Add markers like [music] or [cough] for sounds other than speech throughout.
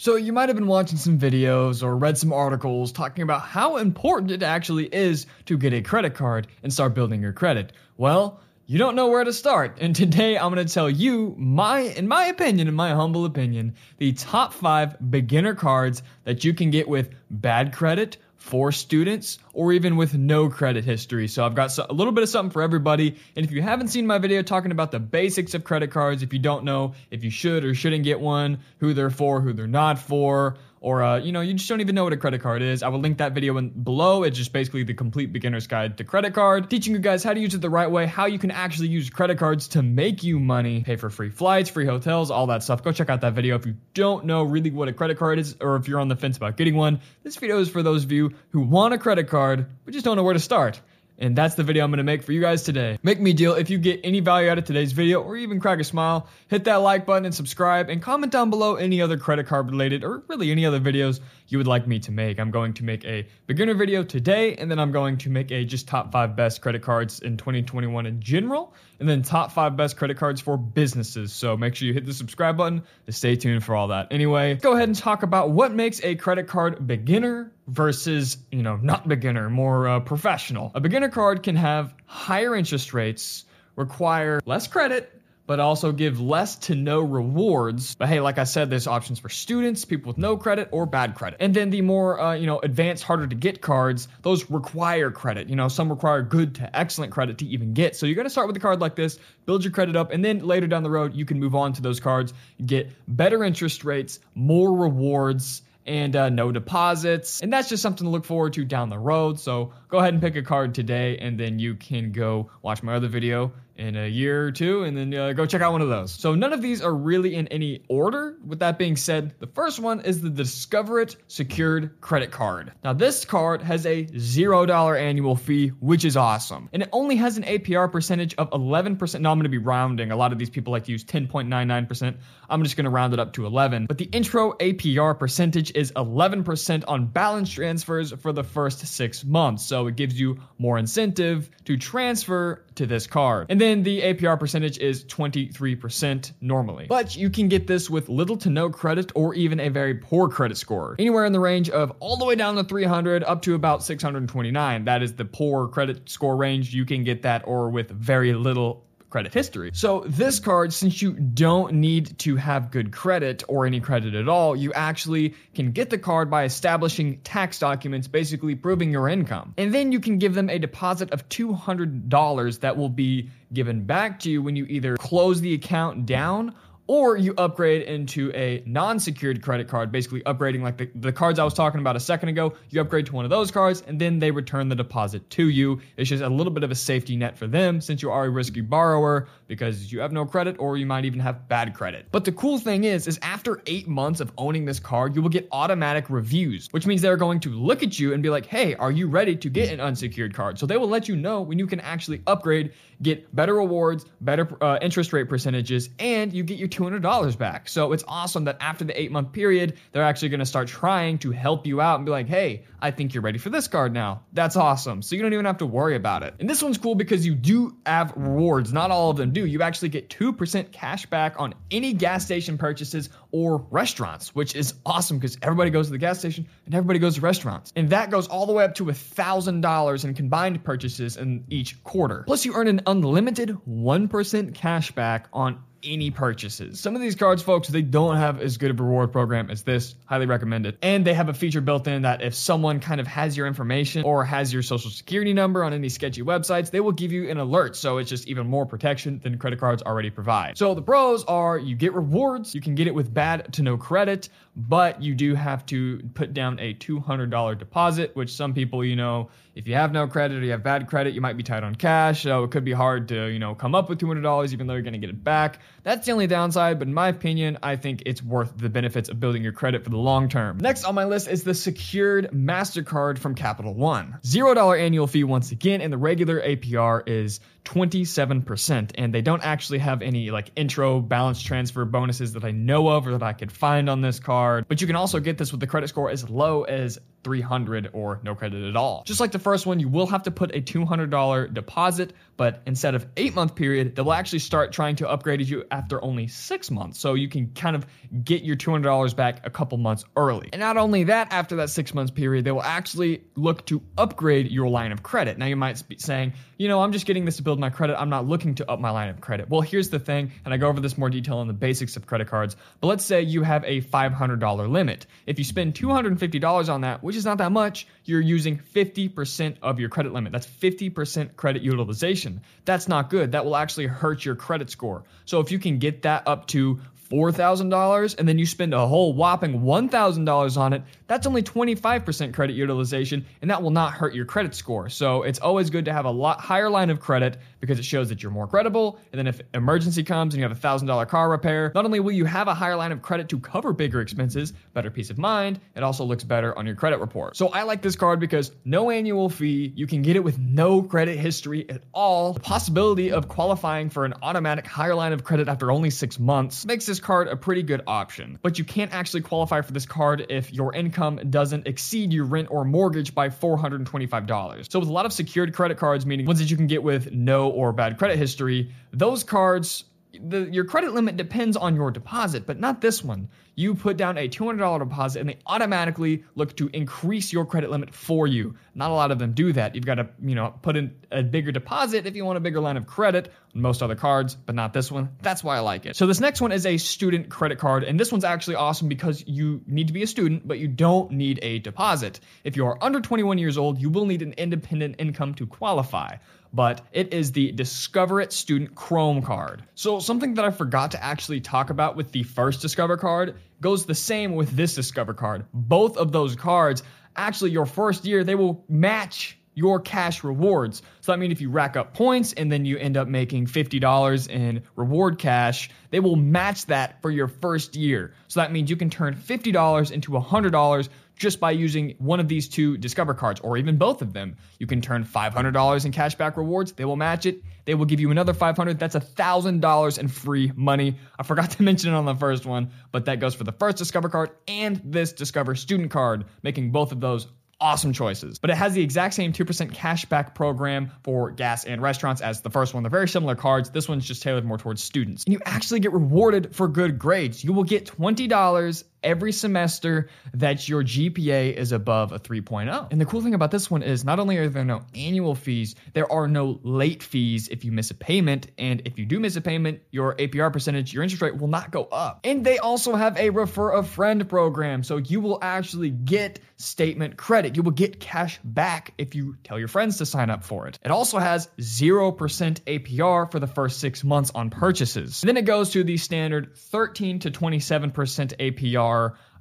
So, you might have been watching some videos or read some articles talking about how important it actually is to get a credit card and start building your credit. Well, you don't know where to start. And today I'm going to tell you my in my opinion, in my humble opinion, the top 5 beginner cards that you can get with bad credit for students or even with no credit history. So I've got a little bit of something for everybody. And if you haven't seen my video talking about the basics of credit cards, if you don't know if you should or shouldn't get one, who they're for, who they're not for, or uh, you know you just don't even know what a credit card is. I will link that video in below. It's just basically the complete beginner's guide to credit card. Teaching you guys how to use it the right way how you can actually use credit cards to make you money. Pay for free flights free hotels all that stuff. Go check out that video if you don't know really what a credit card is or if you're on the fence about getting one. This video is for those of you who want a credit card but just don't know where to start and that's the video I'm going to make for you guys today. Make me deal if you get any value out of today's video or even crack a smile, hit that like button and subscribe and comment down below any other credit card related or really any other videos you would like me to make. I'm going to make a beginner video today and then I'm going to make a just top 5 best credit cards in 2021 in general and then top 5 best credit cards for businesses. So make sure you hit the subscribe button to stay tuned for all that. Anyway, go ahead and talk about what makes a credit card beginner versus, you know, not beginner, more uh, professional. A beginner card can have higher interest rates, require less credit, but also give less to no rewards. But hey, like I said, there's options for students, people with no credit or bad credit. And then the more, uh, you know, advanced, harder to get cards, those require credit. You know, some require good to excellent credit to even get. So you're going to start with a card like this, build your credit up, and then later down the road, you can move on to those cards, get better interest rates, more rewards, and uh, no deposits. And that's just something to look forward to down the road. So go ahead and pick a card today, and then you can go watch my other video in a year or two, and then uh, go check out one of those. So none of these are really in any order. With that being said, the first one is the Discover It Secured Credit Card. Now this card has a $0 annual fee, which is awesome. And it only has an APR percentage of 11%. Now I'm gonna be rounding. A lot of these people like to use 10.99%. I'm just gonna round it up to 11. But the intro APR percentage is 11% on balance transfers for the first six months. So it gives you more incentive to transfer to this card. And then the APR percentage is 23% normally. But you can get this with little to no credit or even a very poor credit score. Anywhere in the range of all the way down to 300 up to about 629. That is the poor credit score range. You can get that or with very little credit history. So this card, since you don't need to have good credit or any credit at all, you actually can get the card by establishing tax documents, basically proving your income. And then you can give them a deposit of $200 that will be given back to you when you either close the account down or you upgrade into a non-secured credit card, basically upgrading like the, the cards I was talking about a second ago. You upgrade to one of those cards, and then they return the deposit to you. It's just a little bit of a safety net for them since you are a risky borrower because you have no credit or you might even have bad credit. But the cool thing is, is after eight months of owning this card, you will get automatic reviews, which means they're going to look at you and be like, hey, are you ready to get an unsecured card? So they will let you know when you can actually upgrade, get better rewards, better uh, interest rate percentages, and you get your $200 back. So it's awesome that after the eight month period, they're actually going to start trying to help you out and be like, hey, I think you're ready for this card now. That's awesome. So you don't even have to worry about it. And this one's cool because you do have rewards. Not all of them do. You actually get 2% cash back on any gas station purchases or restaurants, which is awesome because everybody goes to the gas station and everybody goes to restaurants. And that goes all the way up to $1,000 in combined purchases in each quarter. Plus, you earn an unlimited 1% cash back on any purchases. Some of these cards, folks, they don't have as good of a reward program as this. Highly recommend it. And they have a feature built in that if someone kind of has your information or has your social security number on any sketchy websites, they will give you an alert. So it's just even more protection than credit cards already provide. So the pros are you get rewards, you can get it with bad to no credit, but you do have to put down a $200 deposit, which some people, you know, if you have no credit or you have bad credit, you might be tight on cash. So it could be hard to, you know, come up with $200 even though you're going to get it back. That's the only downside, but in my opinion, I think it's worth the benefits of building your credit for the long term. Next on my list is the secured MasterCard from Capital One. $0 annual fee once again, and the regular APR is 27%. And they don't actually have any like intro balance transfer bonuses that I know of or that I could find on this card. But you can also get this with the credit score as low as 300 or no credit at all. Just like the first one, you will have to put a $200 deposit, but instead of eight month period, they will actually start trying to upgrade you after only six months. So you can kind of get your $200 back a couple months early. And not only that, after that six months period, they will actually look to upgrade your line of credit. Now you might be saying, you know, I'm just getting this to build my credit. I'm not looking to up my line of credit. Well, here's the thing, and I go over this more detail in the basics of credit cards, but let's say you have a $500 limit. If you spend $250 on that, which is not that much, you're using 50% of your credit limit. That's 50% credit utilization. That's not good. That will actually hurt your credit score. So if you can get that up to $4,000 and then you spend a whole whopping $1,000 on it, that's only 25% credit utilization and that will not hurt your credit score. So it's always good to have a lot higher line of credit because it shows that you're more credible. And then if emergency comes and you have a $1,000 car repair, not only will you have a higher line of credit to cover bigger expenses, better peace of mind, it also looks better on your credit report. So I like this card because no annual fee, you can get it with no credit history at all. The possibility of qualifying for an automatic higher line of credit after only six months makes this card a pretty good option. But you can't actually qualify for this card if your income doesn't exceed your rent or mortgage by $425. So with a lot of secured credit cards, meaning ones that you can get with no or bad credit history, those cards the, your credit limit depends on your deposit, but not this one. You put down a $200 deposit and they automatically look to increase your credit limit for you. Not a lot of them do that. You've got to, you know, put in a bigger deposit if you want a bigger line of credit on most other cards, but not this one. That's why I like it. So this next one is a student credit card, and this one's actually awesome because you need to be a student, but you don't need a deposit. If you are under 21 years old, you will need an independent income to qualify but it is the Discover It Student Chrome card. So, something that I forgot to actually talk about with the first Discover card goes the same with this Discover card. Both of those cards, actually, your first year, they will match your cash rewards. So that means if you rack up points and then you end up making $50 in reward cash, they will match that for your first year. So that means you can turn $50 into $100 just by using one of these two Discover cards, or even both of them. You can turn $500 in cashback rewards. They will match it. They will give you another $500. That's $1,000 in free money. I forgot [laughs] to mention it on the first one, but that goes for the first Discover card and this Discover student card, making both of those awesome choices. But it has the exact same 2% cashback program for gas and restaurants as the first one. They're very similar cards. This one's just tailored more towards students. And you actually get rewarded for good grades. You will get $20 every semester that your GPA is above a 3.0. And the cool thing about this one is not only are there no annual fees, there are no late fees if you miss a payment. And if you do miss a payment, your APR percentage, your interest rate will not go up. And they also have a refer a friend program. So you will actually get statement credit. You will get cash back if you tell your friends to sign up for it. It also has 0% APR for the first six months on purchases. And then it goes to the standard 13 to 27% APR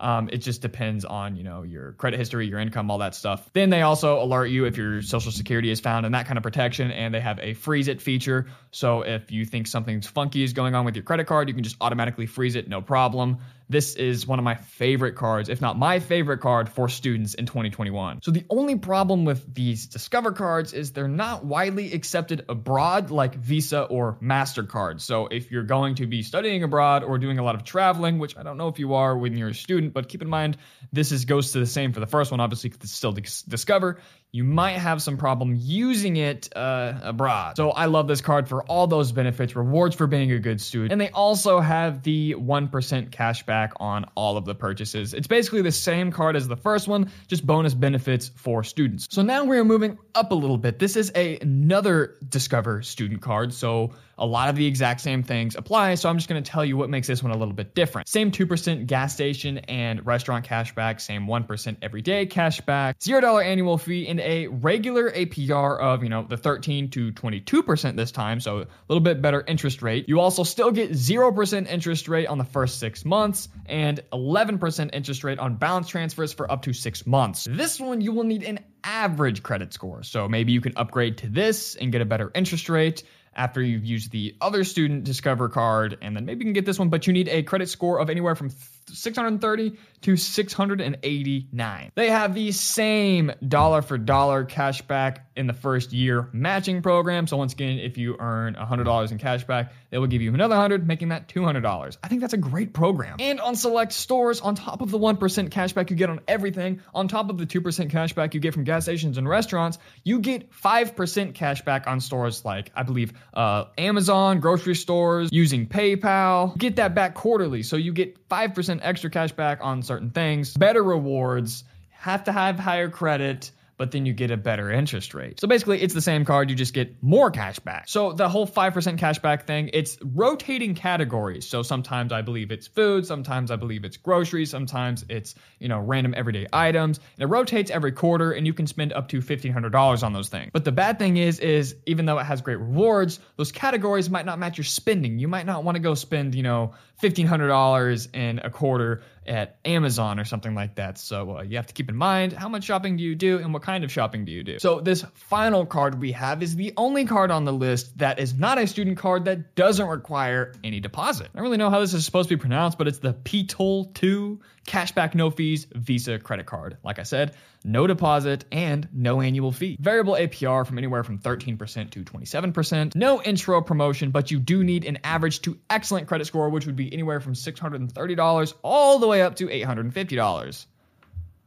um, it just depends on you know your credit history, your income, all that stuff. Then they also alert you if your social security is found and that kind of protection. And they have a freeze it feature. So if you think something's funky is going on with your credit card, you can just automatically freeze it, no problem. This is one of my favorite cards, if not my favorite card for students in 2021. So the only problem with these Discover cards is they're not widely accepted abroad like Visa or MasterCard. So if you're going to be studying abroad or doing a lot of traveling, which I don't know if you are when you're a student, but keep in mind this is goes to the same for the first one, obviously because it's still Discover you might have some problem using it uh, abroad. So I love this card for all those benefits, rewards for being a good student, and they also have the 1% cashback on all of the purchases. It's basically the same card as the first one, just bonus benefits for students. So now we're moving up a little bit. This is a, another Discover student card, so a lot of the exact same things apply. So I'm just going to tell you what makes this one a little bit different. Same 2% gas station and restaurant cashback, same 1% everyday cashback, $0 annual fee, and a regular APR of, you know, the 13 to 22% this time, so a little bit better interest rate. You also still get 0% interest rate on the first six months and 11% interest rate on balance transfers for up to six months. This one, you will need an average credit score. So maybe you can upgrade to this and get a better interest rate after you've used the other student discover card and then maybe you can get this one but you need a credit score of anywhere from 630 to 689. They have the same dollar for dollar cash back in the first year matching program. So once again, if you earn $100 in cash back, they will give you another 100, making that $200. I think that's a great program. And on select stores, on top of the 1% cash back you get on everything, on top of the 2% cash back you get from gas stations and restaurants, you get 5% cash back on stores like, I believe, uh, Amazon, grocery stores, using PayPal. Get that back quarterly. So you get 5% extra cash back on certain things, better rewards, have to have higher credit but then you get a better interest rate. So basically, it's the same card, you just get more cash back. So the whole 5% cash back thing, it's rotating categories. So sometimes I believe it's food, sometimes I believe it's groceries, sometimes it's, you know, random everyday items. And it rotates every quarter and you can spend up to $1500 on those things. But the bad thing is is even though it has great rewards, those categories might not match your spending. You might not want to go spend, you know, $1500 in a quarter at Amazon or something like that. So uh, you have to keep in mind how much shopping do you do and what kind of shopping do you do. So this final card we have is the only card on the list that is not a student card that doesn't require any deposit. I don't really know how this is supposed to be pronounced, but it's the Petal 2 cashback no fees Visa credit card. Like I said, no deposit and no annual fee. Variable APR from anywhere from 13% to 27%. No intro promotion, but you do need an average to excellent credit score, which would be anywhere from $630 all the way up to $850.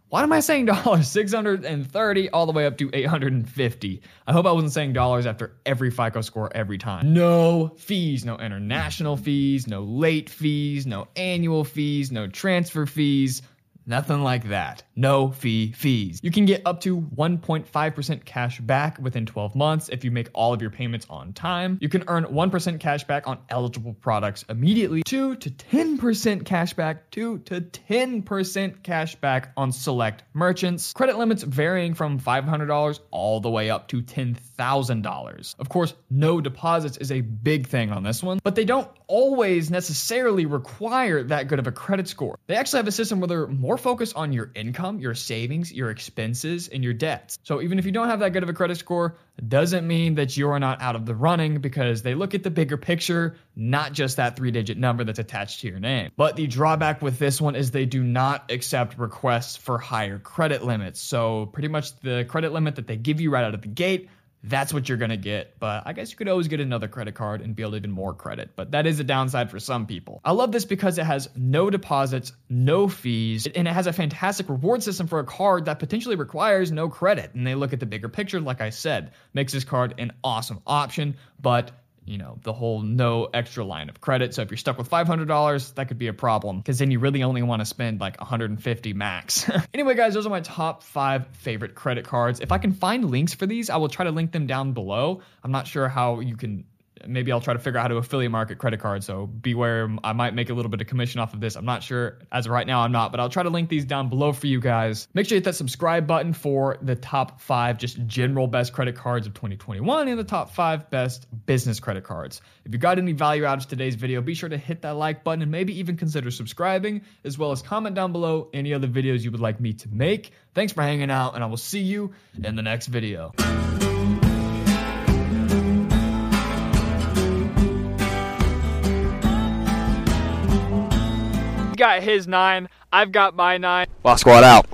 Why am I saying dollars? [laughs] 630 all the way up to 850. I hope I wasn't saying dollars after every FICO score every time. No fees, no international fees, no late fees, no annual fees, no transfer fees. Nothing like that. No fee fees. You can get up to 1.5% cash back within 12 months if you make all of your payments on time. You can earn 1% cash back on eligible products immediately, 2 to 10% cash back, 2 to 10% cash back on select merchants. Credit limits varying from $500 all the way up to $10,000. Of course, no deposits is a big thing on this one, but they don't always necessarily require that good of a credit score. They actually have a system where they're more focused on your income, your savings, your expenses, and your debts. So even if you don't have that good of a credit score, doesn't mean that you're not out of the running because they look at the bigger picture, not just that three digit number that's attached to your name. But the drawback with this one is they do not accept requests for higher credit limits. So pretty much the credit limit that they give you right out of the gate that's what you're going to get. But I guess you could always get another credit card and build even more credit. But that is a downside for some people. I love this because it has no deposits, no fees, and it has a fantastic reward system for a card that potentially requires no credit. And they look at the bigger picture, like I said, makes this card an awesome option. But you know, the whole no extra line of credit. So if you're stuck with $500, that could be a problem because then you really only want to spend like 150 max. [laughs] anyway, guys, those are my top five favorite credit cards. If I can find links for these, I will try to link them down below. I'm not sure how you can maybe I'll try to figure out how to affiliate market credit cards. So beware, I might make a little bit of commission off of this. I'm not sure. As of right now, I'm not, but I'll try to link these down below for you guys. Make sure you hit that subscribe button for the top five just general best credit cards of 2021 and the top five best business credit cards. If you got any value out of today's video, be sure to hit that like button and maybe even consider subscribing, as well as comment down below any other videos you would like me to make. Thanks for hanging out, and I will see you in the next video. Got his nine. I've got my nine. Boss squad out.